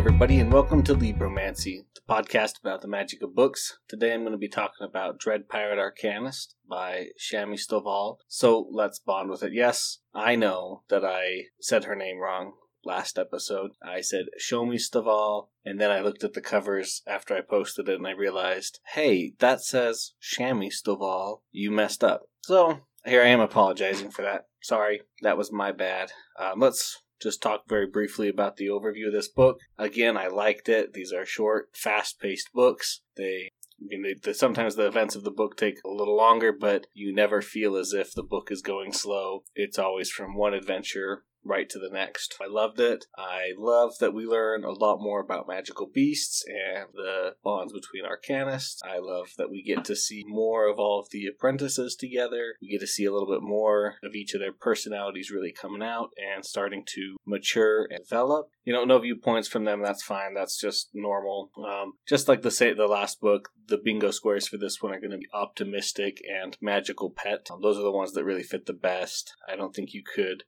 Everybody, and welcome to Libromancy, the podcast about the magic of books. Today I'm going to be talking about Dread Pirate Arcanist by Shami Stovall. So let's bond with it. Yes, I know that I said her name wrong last episode. I said Show Me Stovall, and then I looked at the covers after I posted it and I realized, hey, that says Shami Stovall. You messed up. So here I am apologizing for that. Sorry, that was my bad. Um, let's just talk very briefly about the overview of this book. Again, I liked it. These are short, fast paced books. They I mean, they, the, sometimes the events of the book take a little longer, but you never feel as if the book is going slow. It's always from one adventure right to the next. I loved it. I love that we learn a lot more about magical beasts and the bonds between arcanists. I love that we get to see more of all of the apprentices together. We get to see a little bit more of each of their personalities really coming out and starting to mature and develop. You know, no viewpoints from them. That's fine. That's just normal. Um, just like the say the last book, the bingo squares for this one are going to be optimistic and magical pet. Um, those are the ones that really fit the best. I don't think you could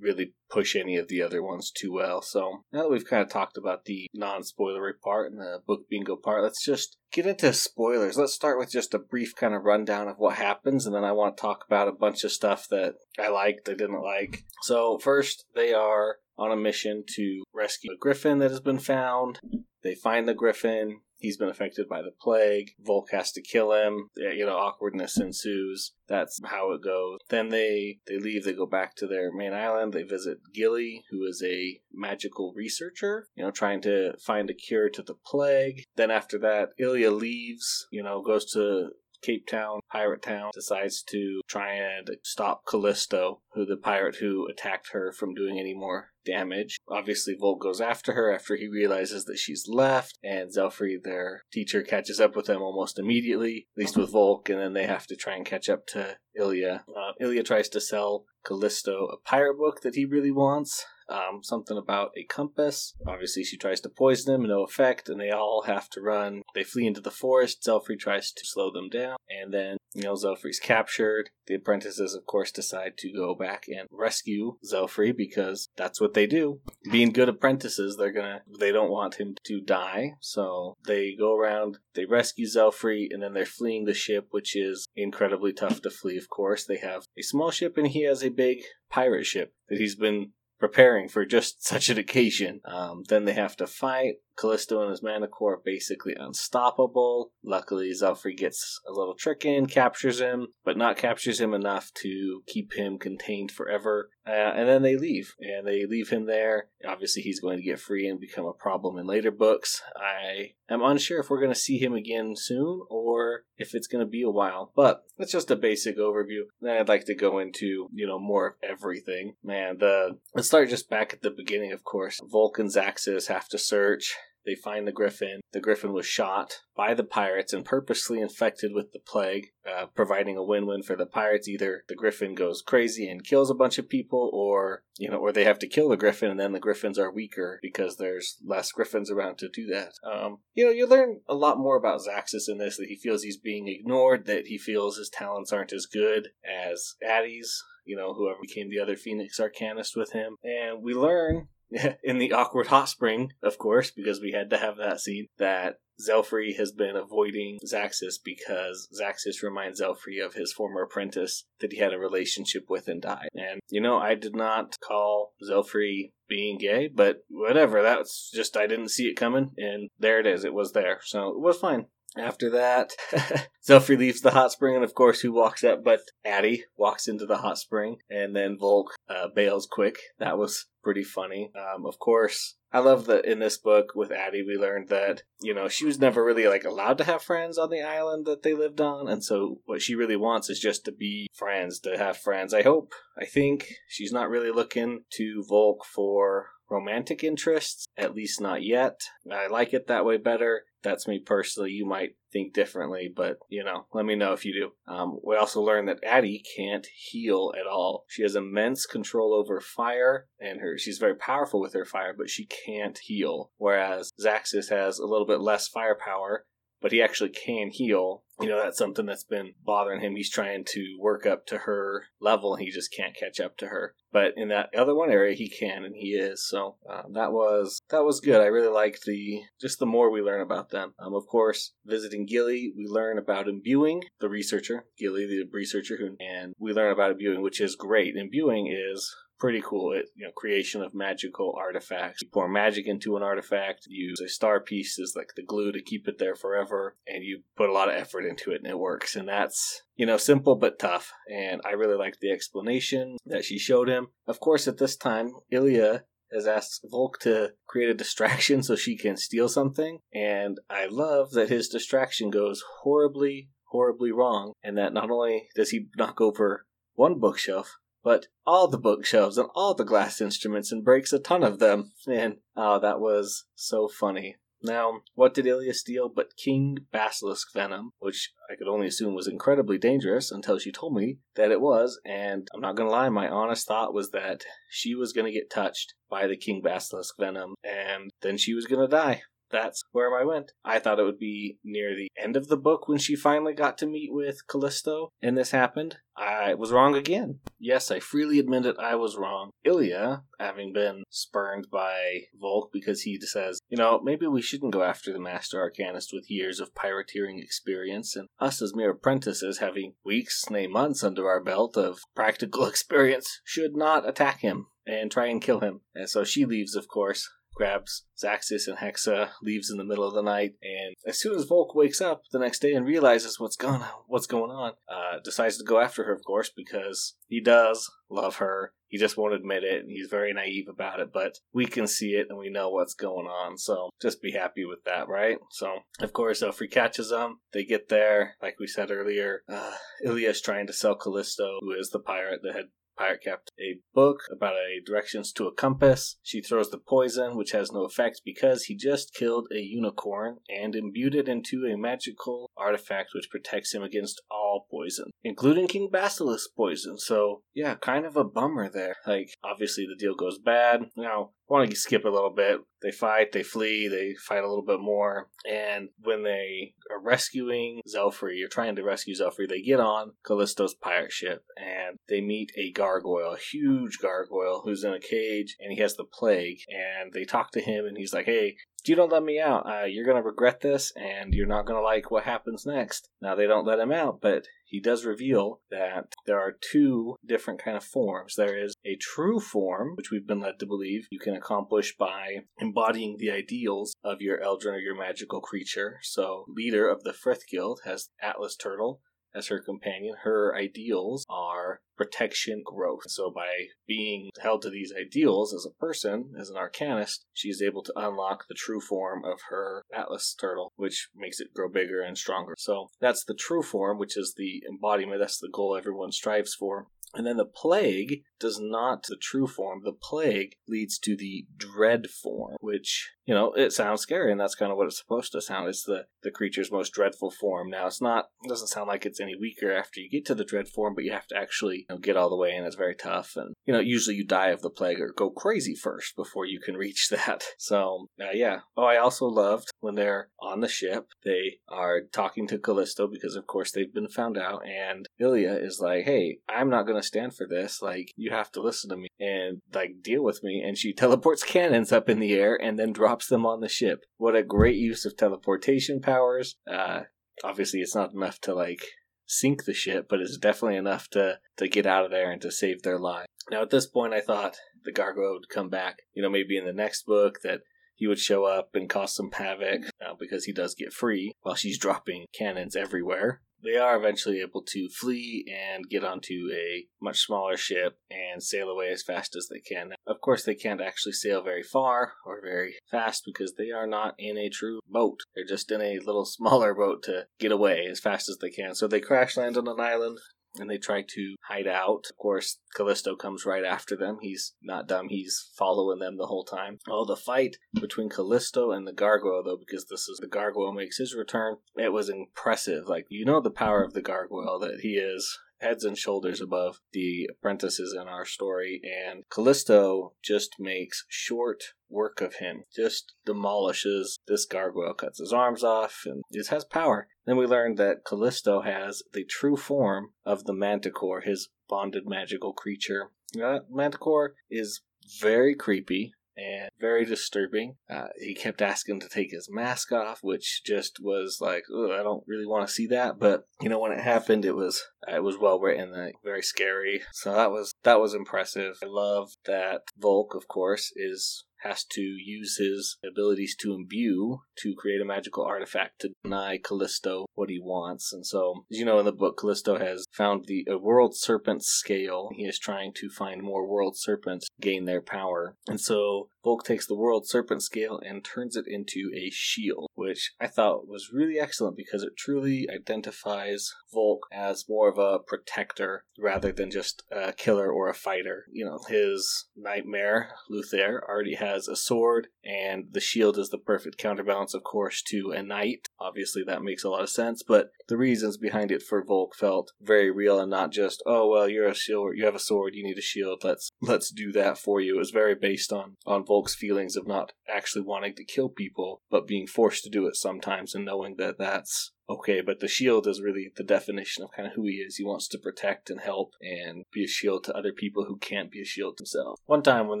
really push any of the other ones too well. So now that we've kind of talked about the non spoilery part and the book bingo part, let's just get into spoilers. Let's start with just a brief kind of rundown of what happens, and then I want to talk about a bunch of stuff that I liked, I didn't like. So, first, they are on a mission to rescue a griffin that has been found. They find the griffin. He's been affected by the plague. Volke has to kill him. You know, awkwardness ensues. That's how it goes. Then they they leave. They go back to their main island. They visit Gilly, who is a magical researcher. You know, trying to find a cure to the plague. Then after that, Illia leaves. You know, goes to Cape Town, Pirate Town, decides to try and stop Callisto, who the pirate who attacked her from doing any more damage. Obviously, Volke goes after her after he realizes that she's left, and Zelfree, their teacher, catches up with them almost immediately, at least with Volke, and then they have to try and catch up to Illia. Uh, Illia tries to sell Callisto a pirate book that he really wants. Um, something about a compass. Obviously, she tries to poison him, no effect, and they all have to run. They flee into the forest. Zelfree tries to slow them down, and then, you know, captured. The apprentices, of course, decide to go back and rescue Zelfree because that's what they do. Being good apprentices, they're gonna, they don't want him to die, so they go around, they rescue Zelfree, and then they're fleeing the ship, which is incredibly tough to flee, of course. They have a small ship, and he has a big pirate ship that he's been preparing for just such an occasion. Um, then they have to fight. Callisto and his Manticore are basically unstoppable. Luckily, Zelfree gets a little trick in, captures him, but not captures him enough to keep him contained forever. Uh, and then they leave, and they leave him there. Obviously, he's going to get free and become a problem in later books. I am unsure if we're going to see him again soon or if it's going to be a while, but that's just a basic overview. Then I'd like to go into, you know, more of everything. Man, the let's start just back at the beginning, of course. Vulcan's Zaxis have to search they find the griffin. The griffin was shot by the pirates and purposely infected with the plague, uh, providing a win-win for the pirates. Either the griffin goes crazy and kills a bunch of people, or you know, or they have to kill the griffin, and then the griffins are weaker because there's less griffins around to do that. Um, you know, you learn a lot more about Zaxis in this. That he feels he's being ignored. That he feels his talents aren't as good as Atty's you know, whoever became the other Phoenix Arcanist with him. And we learn in the awkward hot spring, of course, because we had to have that scene, that Zelfree has been avoiding Zaxis because Zaxis reminds Zelfree of his former apprentice that he had a relationship with and died. And, you know, I did not call Zelfree being gay, but whatever. That's just, I didn't see it coming, and there it is. It was there. So it was fine. After that, Zelfree leaves the hot spring, and of course, who walks up but Atty walks into the hot spring, and then Volke uh, bails quick. That was pretty funny. Um, of course, I love that in this book with Atty, we learned that, you know, she was never really like allowed to have friends on the island that they lived on. And so what she really wants is just to be friends, to have friends. I hope, I think she's not really looking to Volke for romantic interests, at least not yet. I like it that way better. That's me personally. You might think differently, but you know, let me know if you do. Um, we also learned that Atty can't heal at all. She has immense control over fire, and her she's very powerful with her fire, but she can't heal. Whereas Zaxis has a little bit less firepower but he actually can heal. You know, that's something that's been bothering him. He's trying to work up to her level, and he just can't catch up to her. But in that other one area, he can, and he is. So uh, that was that was good. I really liked the just the more we learn about them. Um, of course, visiting Gilly, we learn about imbuing the researcher, Gilly, the researcher, who, and we learn about imbuing, which is great. Imbuing is pretty cool. It you know creation of magical artifacts. You pour magic into an artifact. You use a star piece as like the glue to keep it there forever, and you put a lot of effort into it, and it works. And that's you know simple but tough. And I really like the explanation that she showed him. Of course, at this time, Illia has asked Volke to create a distraction so she can steal something, and I love that his distraction goes horribly, horribly wrong, and that not only does he knock over one bookshelf, but all the bookshelves and all the glass instruments and breaks a ton of them. And oh, that was so funny. Now, what did Illia steal but King Basilisk venom, which I could only assume was incredibly dangerous until she told me that it was, and I'm not gonna lie, my honest thought was that she was gonna get touched by the King Basilisk venom, and then she was gonna die that's where I went. I thought it would be near the end of the book when she finally got to meet with Callisto, and this happened. I was wrong again. Yes, I freely admit it, I was wrong. Illia, having been spurned by Volke because he says, you know, maybe we shouldn't go after the Master Arcanist with years of pirateering experience, and us as mere apprentices having weeks, nay months under our belt of practical experience, should not attack him and try and kill him. And so she leaves, of course, grabs Zaxis and Hexa, leaves in the middle of the night, and as soon as Volke wakes up the next day and realizes what's going on, what's going on, uh, decides to go after her, of course, because he does love her. He just won't admit it, and he's very naive about it, but we can see it and we know what's going on, so just be happy with that, right? So, of course, Elfrey catches them. They get there, like we said earlier. Uh, Illia's trying to sell Callisto, who is the pirate that had Pirate kept a book about a directions to a compass. She throws the poison, which has no effect because he just killed a unicorn and imbued it into a magical artifact which protects him against all poison, including King Basilisk poison. So, yeah, kind of a bummer there. Like, obviously the deal goes bad. Now, I want to skip a little bit. They fight, they flee, they fight a little bit more, and when they are rescuing Zelfree, or trying to rescue Zelfree, they get on Callisto's pirate ship and they meet a gargoyle, a huge gargoyle who's in a cage and he has the plague. And they talk to him and he's like, "Hey, you don't let me out, uh, you're going to regret this and you're not going to like what happens next. Now, they don't let him out, but he does reveal that there are two different kind of forms. There is a true form, which we've been led to believe you can accomplish by embodying the ideals of your Eldrin or your magical creature. So, leader of the Frith Guild has Atlas Turtle, as her companion, her ideals are protection, growth. So by being held to these ideals as a person, as an arcanist, she is able to unlock the true form of her Atlas turtle, which makes it grow bigger and stronger. So that's the true form, which is the embodiment, that's the goal everyone strives for. And then the plague does not the true form. The plague leads to the dread form, which, you know, it sounds scary, and that's kind of what it's supposed to sound. It's the, the creature's most dreadful form. Now, it's not, it doesn't sound like it's any weaker after you get to the dread form, but you have to actually you know, get all the way in. It's very tough. And, you know, usually you die of the plague or go crazy first before you can reach that. So, uh, yeah. Oh, I also loved when they're on the ship, they are talking to Callisto because, of course, they've been found out, and Illia is like, hey, I'm not going to stand for this. Like, you have to listen to me and, like, deal with me. And she teleports cannons up in the air and then drops them on the ship. What a great use of teleportation powers. Uh, obviously, it's not enough to, like, sink the ship, but it's definitely enough to, to get out of there and to save their lives. Now, at this point, I thought the gargoyle would come back, you know, maybe in the next book that he would show up and cause some havoc uh, because he does get free while she's dropping cannons everywhere. They are eventually able to flee and get onto a much smaller ship and sail away as fast as they can. Of course, they can't actually sail very far or very fast because they are not in a true boat. They're just in a little smaller boat to get away as fast as they can. So they crash land on an island and they try to hide out. Of course, Callisto comes right after them. He's not dumb, he's following them the whole time. Oh, the fight between Callisto and the Gargoyle, though, because this is the Gargoyle makes his return, it was impressive. Like, you know, the power of the Gargoyle, that he is heads and shoulders above the apprentices in our story, and Callisto just makes short work of him, just demolishes this gargoyle, cuts his arms off, and just has power. Then we learn that Callisto has the true form of the Manticore, his bonded magical creature. That Manticore is very creepy and very disturbing. Uh, he kept asking to take his mask off, which just was like, I don't really want to see that. But you know, when it happened, it was it was well written, and very scary. So that was that was impressive. I love that Volke, of course, is has to use his abilities to imbue to create a magical artifact to deny Callisto what he wants. And so, as you know in the book, Callisto has found the a world serpent scale. He is trying to find more world serpents gain their power. And so Volke takes the world serpent scale and turns it into a shield, which I thought was really excellent because it truly identifies Volke as more of a protector rather than just a killer or a fighter. You know, his knightmare, Luthair, already has a sword, and the shield is the perfect counterbalance, of course, to a knight. Obviously, that makes a lot of sense, but the reasons behind it for Volke felt very real and not just, oh well, you're a shield, you have a sword, you need a shield, let's let's do that for you. It was very based on on Volke's feelings of not actually wanting to kill people, but being forced to do it sometimes and knowing that that's okay, but the shield is really the definition of kind of who he is. He wants to protect and help and be a shield to other people who can't be a shield himself. One time when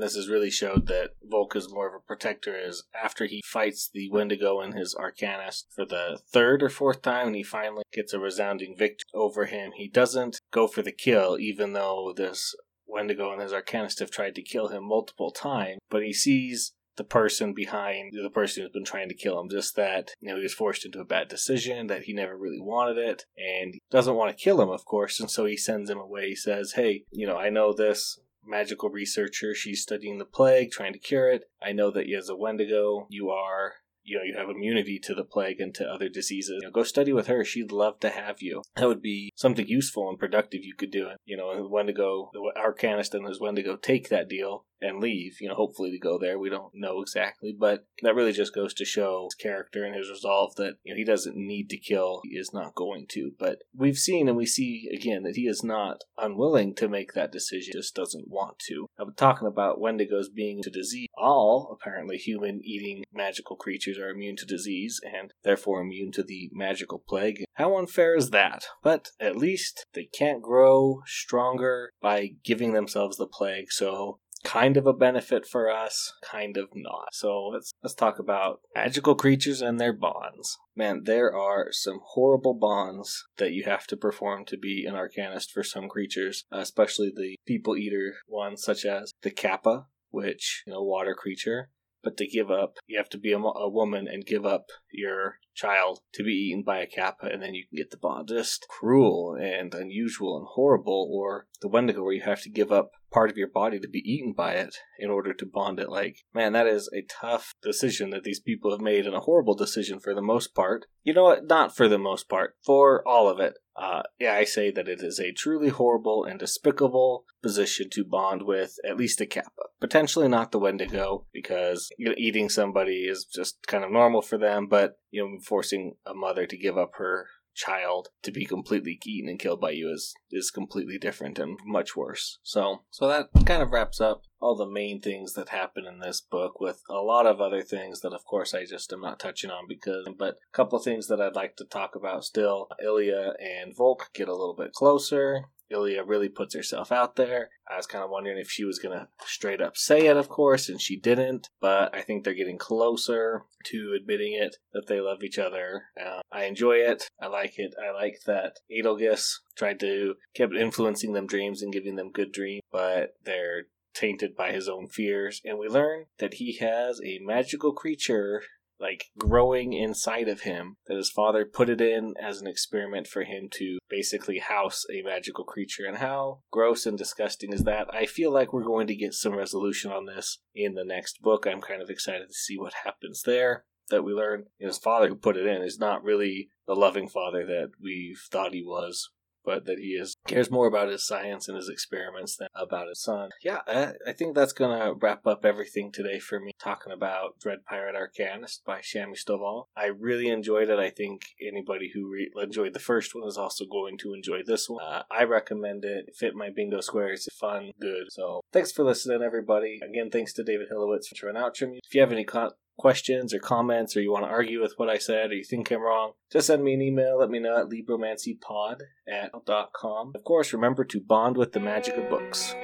this is really showed that Volke is more of a protector is after he fights the Wendigo and his Arcanist for the third or fourth time and he finally gets a resounding victory over him. He doesn't go for the kill, even though this Wendigo and his Arcanist have tried to kill him multiple times, but he sees the person behind the person who's been trying to kill him. Just that, you know, he was forced into a bad decision, that he never really wanted it, and doesn't want to kill him, of course, and so he sends him away. He says, Hey, you know, I know this magical researcher. She's studying the plague, trying to cure it. I know that as a Wendigo, you are you know you have immunity to the plague and to other diseases you know, go study with her she'd love to have you that would be something useful and productive you could do you know wendigo the arcanist and his wendigo take that deal and leave, you know, hopefully to go there. We don't know exactly, but that really just goes to show his character and his resolve that, you know, he doesn't need to kill. He is not going to. But we've seen and we see again that he is not unwilling to make that decision, just doesn't want to. I'm talking about Wendigos being to disease. All, apparently, human eating magical creatures are immune to disease and therefore immune to the magical plague. How unfair is that? But at least they can't grow stronger by giving themselves the plague, so kind of a benefit for us, kind of not. So let's let's talk about magical creatures and their bonds. Man, there are some horrible bonds that you have to perform to be an arcanist for some creatures, especially the people eater ones, such as the kappa, which you know water creature. But to give up, you have to be a, a woman and give up your child to be eaten by a kappa, and then you can get the bond. Just cruel and unusual and horrible. Or the Wendigo, where you have to give up part of your body to be eaten by it in order to bond it. Like, man, that is a tough decision that these people have made, and a horrible decision for the most part. You know what? Not for the most part, for all of it. Uh, yeah, I say that it is a truly horrible and despicable position to bond with at least a kappa. Potentially not the Wendigo, because you know, eating somebody is just kind of normal for them, but you know, forcing a mother to give up her child to be completely eaten and killed by you is is completely different and much worse. So so that kind of wraps up all the main things that happen in this book with a lot of other things that of course I just am not touching on because but a couple of things that I'd like to talk about still. Illia and Volke get a little bit closer. Illia really puts herself out there. I was kind of wondering if she was going to straight up say it, of course, and she didn't. But I think they're getting closer to admitting it that they love each other. Uh, I enjoy it. I like it. I like that Adelgis tried to keep influencing them dreams and giving them good dreams, but they're tainted by his own fears. And we learn that he has a magical creature like growing inside of him that his father put it in as an experiment for him to basically house a magical creature. And how gross and disgusting is that? I feel like we're going to get some resolution on this in the next book. I'm kind of excited to see what happens there that we learn. His father who put it in is not really the loving father that we thought he was but that he is cares more about his science and his experiments than about his son. Yeah, I, I think that's gonna wrap up everything today for me. Talking about Dread Pirate Arcanist by Shami Stovall. I really enjoyed it. I think anybody who re- enjoyed the first one is also going to enjoy this one. Uh, I recommend it. it. Fit my bingo squares. Fun, good. So thanks for listening, everybody. Again, thanks to David Hillowitz for an outro. If you have any con- questions or comments or you want to argue with what I said or you think I'm wrong, just send me an email. Let me know at libromancypod at com. Of course, remember to bond with the magic of books.